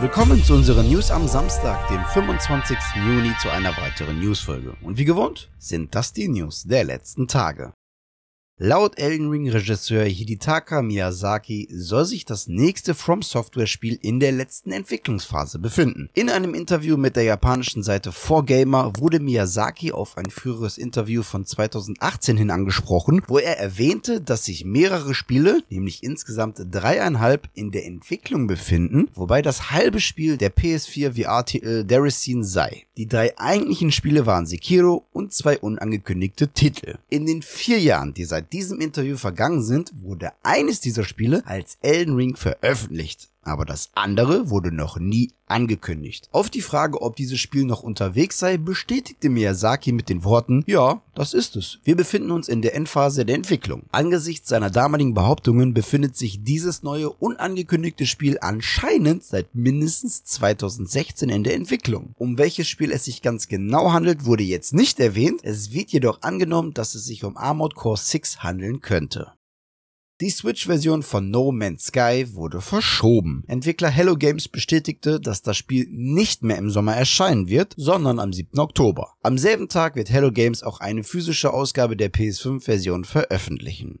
willkommen zu unseren News am Samstag, dem 25. Juni, zu einer weiteren Newsfolge. Und wie gewohnt sind das die News der letzten Tage. Laut Elden Ring Regisseur Hidetaka Miyazaki soll sich das nächste From Software Spiel in der letzten Entwicklungsphase befinden. In einem Interview mit der japanischen Seite 4Gamer wurde Miyazaki auf ein früheres Interview von 2018 hin angesprochen, wo er erwähnte, dass sich mehrere Spiele, nämlich insgesamt dreieinhalb, in der Entwicklung befinden, wobei das halbe Spiel der PS4 VR-Titel Deresin sei. Die drei eigentlichen Spiele waren Sekiro und zwei unangekündigte Titel. In den vier Jahren, die seit diesem Interview vergangen sind, wurde eines dieser Spiele als Elden Ring veröffentlicht aber das andere wurde noch nie angekündigt. Auf die Frage, ob dieses Spiel noch unterwegs sei, bestätigte Miyazaki mit den Worten, ja, das ist es. Wir befinden uns in der Endphase der Entwicklung. Angesichts seiner damaligen Behauptungen befindet sich dieses neue unangekündigte Spiel anscheinend seit mindestens 2016 in der Entwicklung. Um welches Spiel es sich ganz genau handelt, wurde jetzt nicht erwähnt. Es wird jedoch angenommen, dass es sich um Armored Core 6 handeln könnte. Die Switch-Version von No Man's Sky wurde verschoben. Entwickler Hello Games bestätigte, dass das Spiel nicht mehr im Sommer erscheinen wird, sondern am 7. Oktober. Am selben Tag wird Hello Games auch eine physische Ausgabe der PS5-Version veröffentlichen.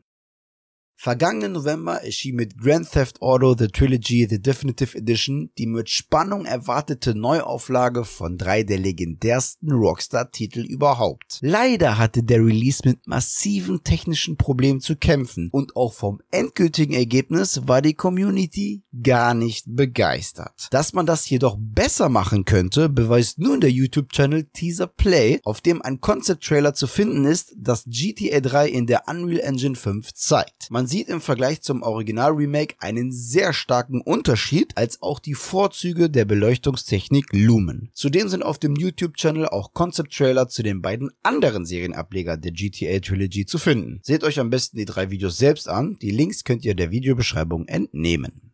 Vergangenen November erschien mit Grand Theft Auto The Trilogy The Definitive Edition die mit Spannung erwartete Neuauflage von drei der legendärsten Rockstar-Titel überhaupt. Leider hatte der Release mit massiven technischen Problemen zu kämpfen und auch vom endgültigen Ergebnis war die Community gar nicht begeistert. Dass man das jedoch besser machen könnte, beweist nun der YouTube-Channel Teaser Play, auf dem ein Concept-Trailer zu finden ist, das GTA 3 in der Unreal Engine 5 zeigt. Man sieht im Vergleich zum Original-Remake einen sehr starken Unterschied, als auch die Vorzüge der Beleuchtungstechnik Lumen. Zudem sind auf dem YouTube-Channel auch Concept-Trailer zu den beiden anderen Serienableger der GTA Trilogy zu finden. Seht euch am besten die drei Videos selbst an, die Links könnt ihr der Videobeschreibung entnehmen.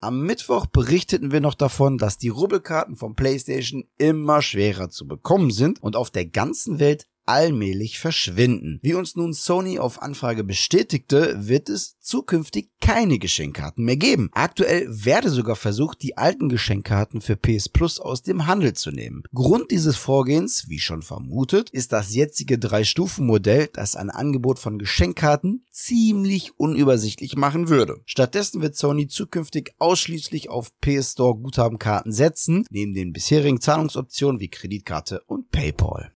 Am Mittwoch berichteten wir noch davon, dass die Rubbelkarten vom PlayStation immer schwerer zu bekommen sind und auf der ganzen Welt allmählich verschwinden. Wie uns nun Sony auf Anfrage bestätigte, wird es zukünftig keine Geschenkkarten mehr geben. Aktuell werde sogar versucht, die alten Geschenkkarten für PS Plus aus dem Handel zu nehmen. Grund dieses Vorgehens, wie schon vermutet, ist das jetzige Drei-Stufen-Modell, das ein Angebot von Geschenkkarten ziemlich unübersichtlich machen würde. Stattdessen wird Sony zukünftig ausschließlich auf PS Store Guthabenkarten setzen, neben den bisherigen Zahlungsoptionen wie Kreditkarte und PayPal.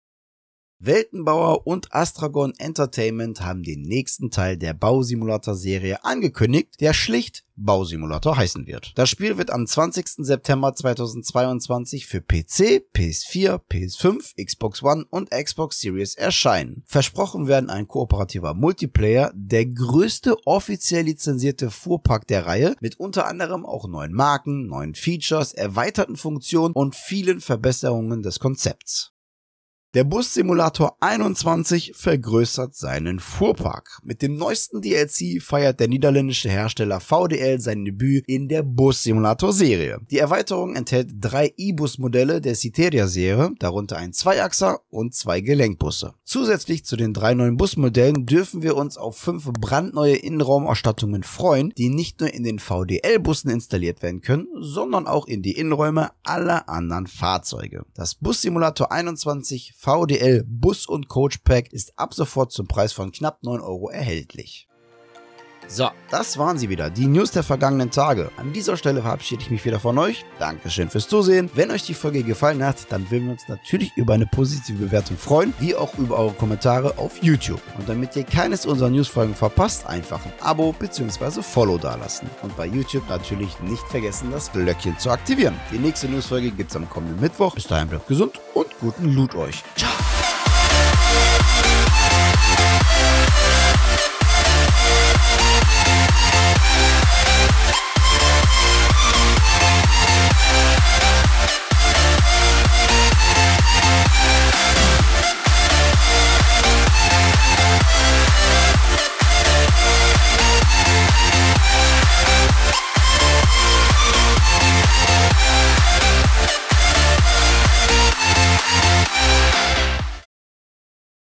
Weltenbauer und Astragon Entertainment haben den nächsten Teil der Bausimulator-Serie angekündigt, der schlicht Bausimulator heißen wird. Das Spiel wird am 20. September 2022 für PC, PS4, PS5, Xbox One und Xbox Series erscheinen. Versprochen werden ein kooperativer Multiplayer, der größte offiziell lizenzierte Fuhrpark der Reihe, mit unter anderem auch neuen Marken, neuen Features, erweiterten Funktionen und vielen Verbesserungen des Konzepts. Der Bus-Simulator 21 vergrößert seinen Fuhrpark. Mit dem neuesten DLC feiert der niederländische Hersteller VDL sein Debüt in der Bus-Simulator-Serie. Die Erweiterung enthält drei E-Bus-Modelle der Citeria-Serie, darunter ein Zweiachser und zwei Gelenkbusse. Zusätzlich zu den drei neuen Busmodellen dürfen wir uns auf fünf brandneue Innenraumausstattungen freuen, die nicht nur in den VDL-Bussen installiert werden können, sondern auch in die Innenräume aller anderen Fahrzeuge. Das Bus-Simulator 21 VDL Bus- und Coach Pack ist ab sofort zum Preis von knapp 9 Euro erhältlich. So, das waren sie wieder, die News der vergangenen Tage. An dieser Stelle verabschiede ich mich wieder von euch. Dankeschön fürs Zusehen. Wenn euch die Folge gefallen hat, dann würden wir uns natürlich über eine positive Bewertung freuen, wie auch über eure Kommentare auf YouTube. Und damit ihr keines unserer Newsfolgen verpasst, einfach ein Abo bzw. Follow dalassen. Und bei YouTube natürlich nicht vergessen, das Glöckchen zu aktivieren. Die nächste Newsfolge gibt es am kommenden Mittwoch. Bis dahin bleibt gesund und guten Loot euch. Ciao!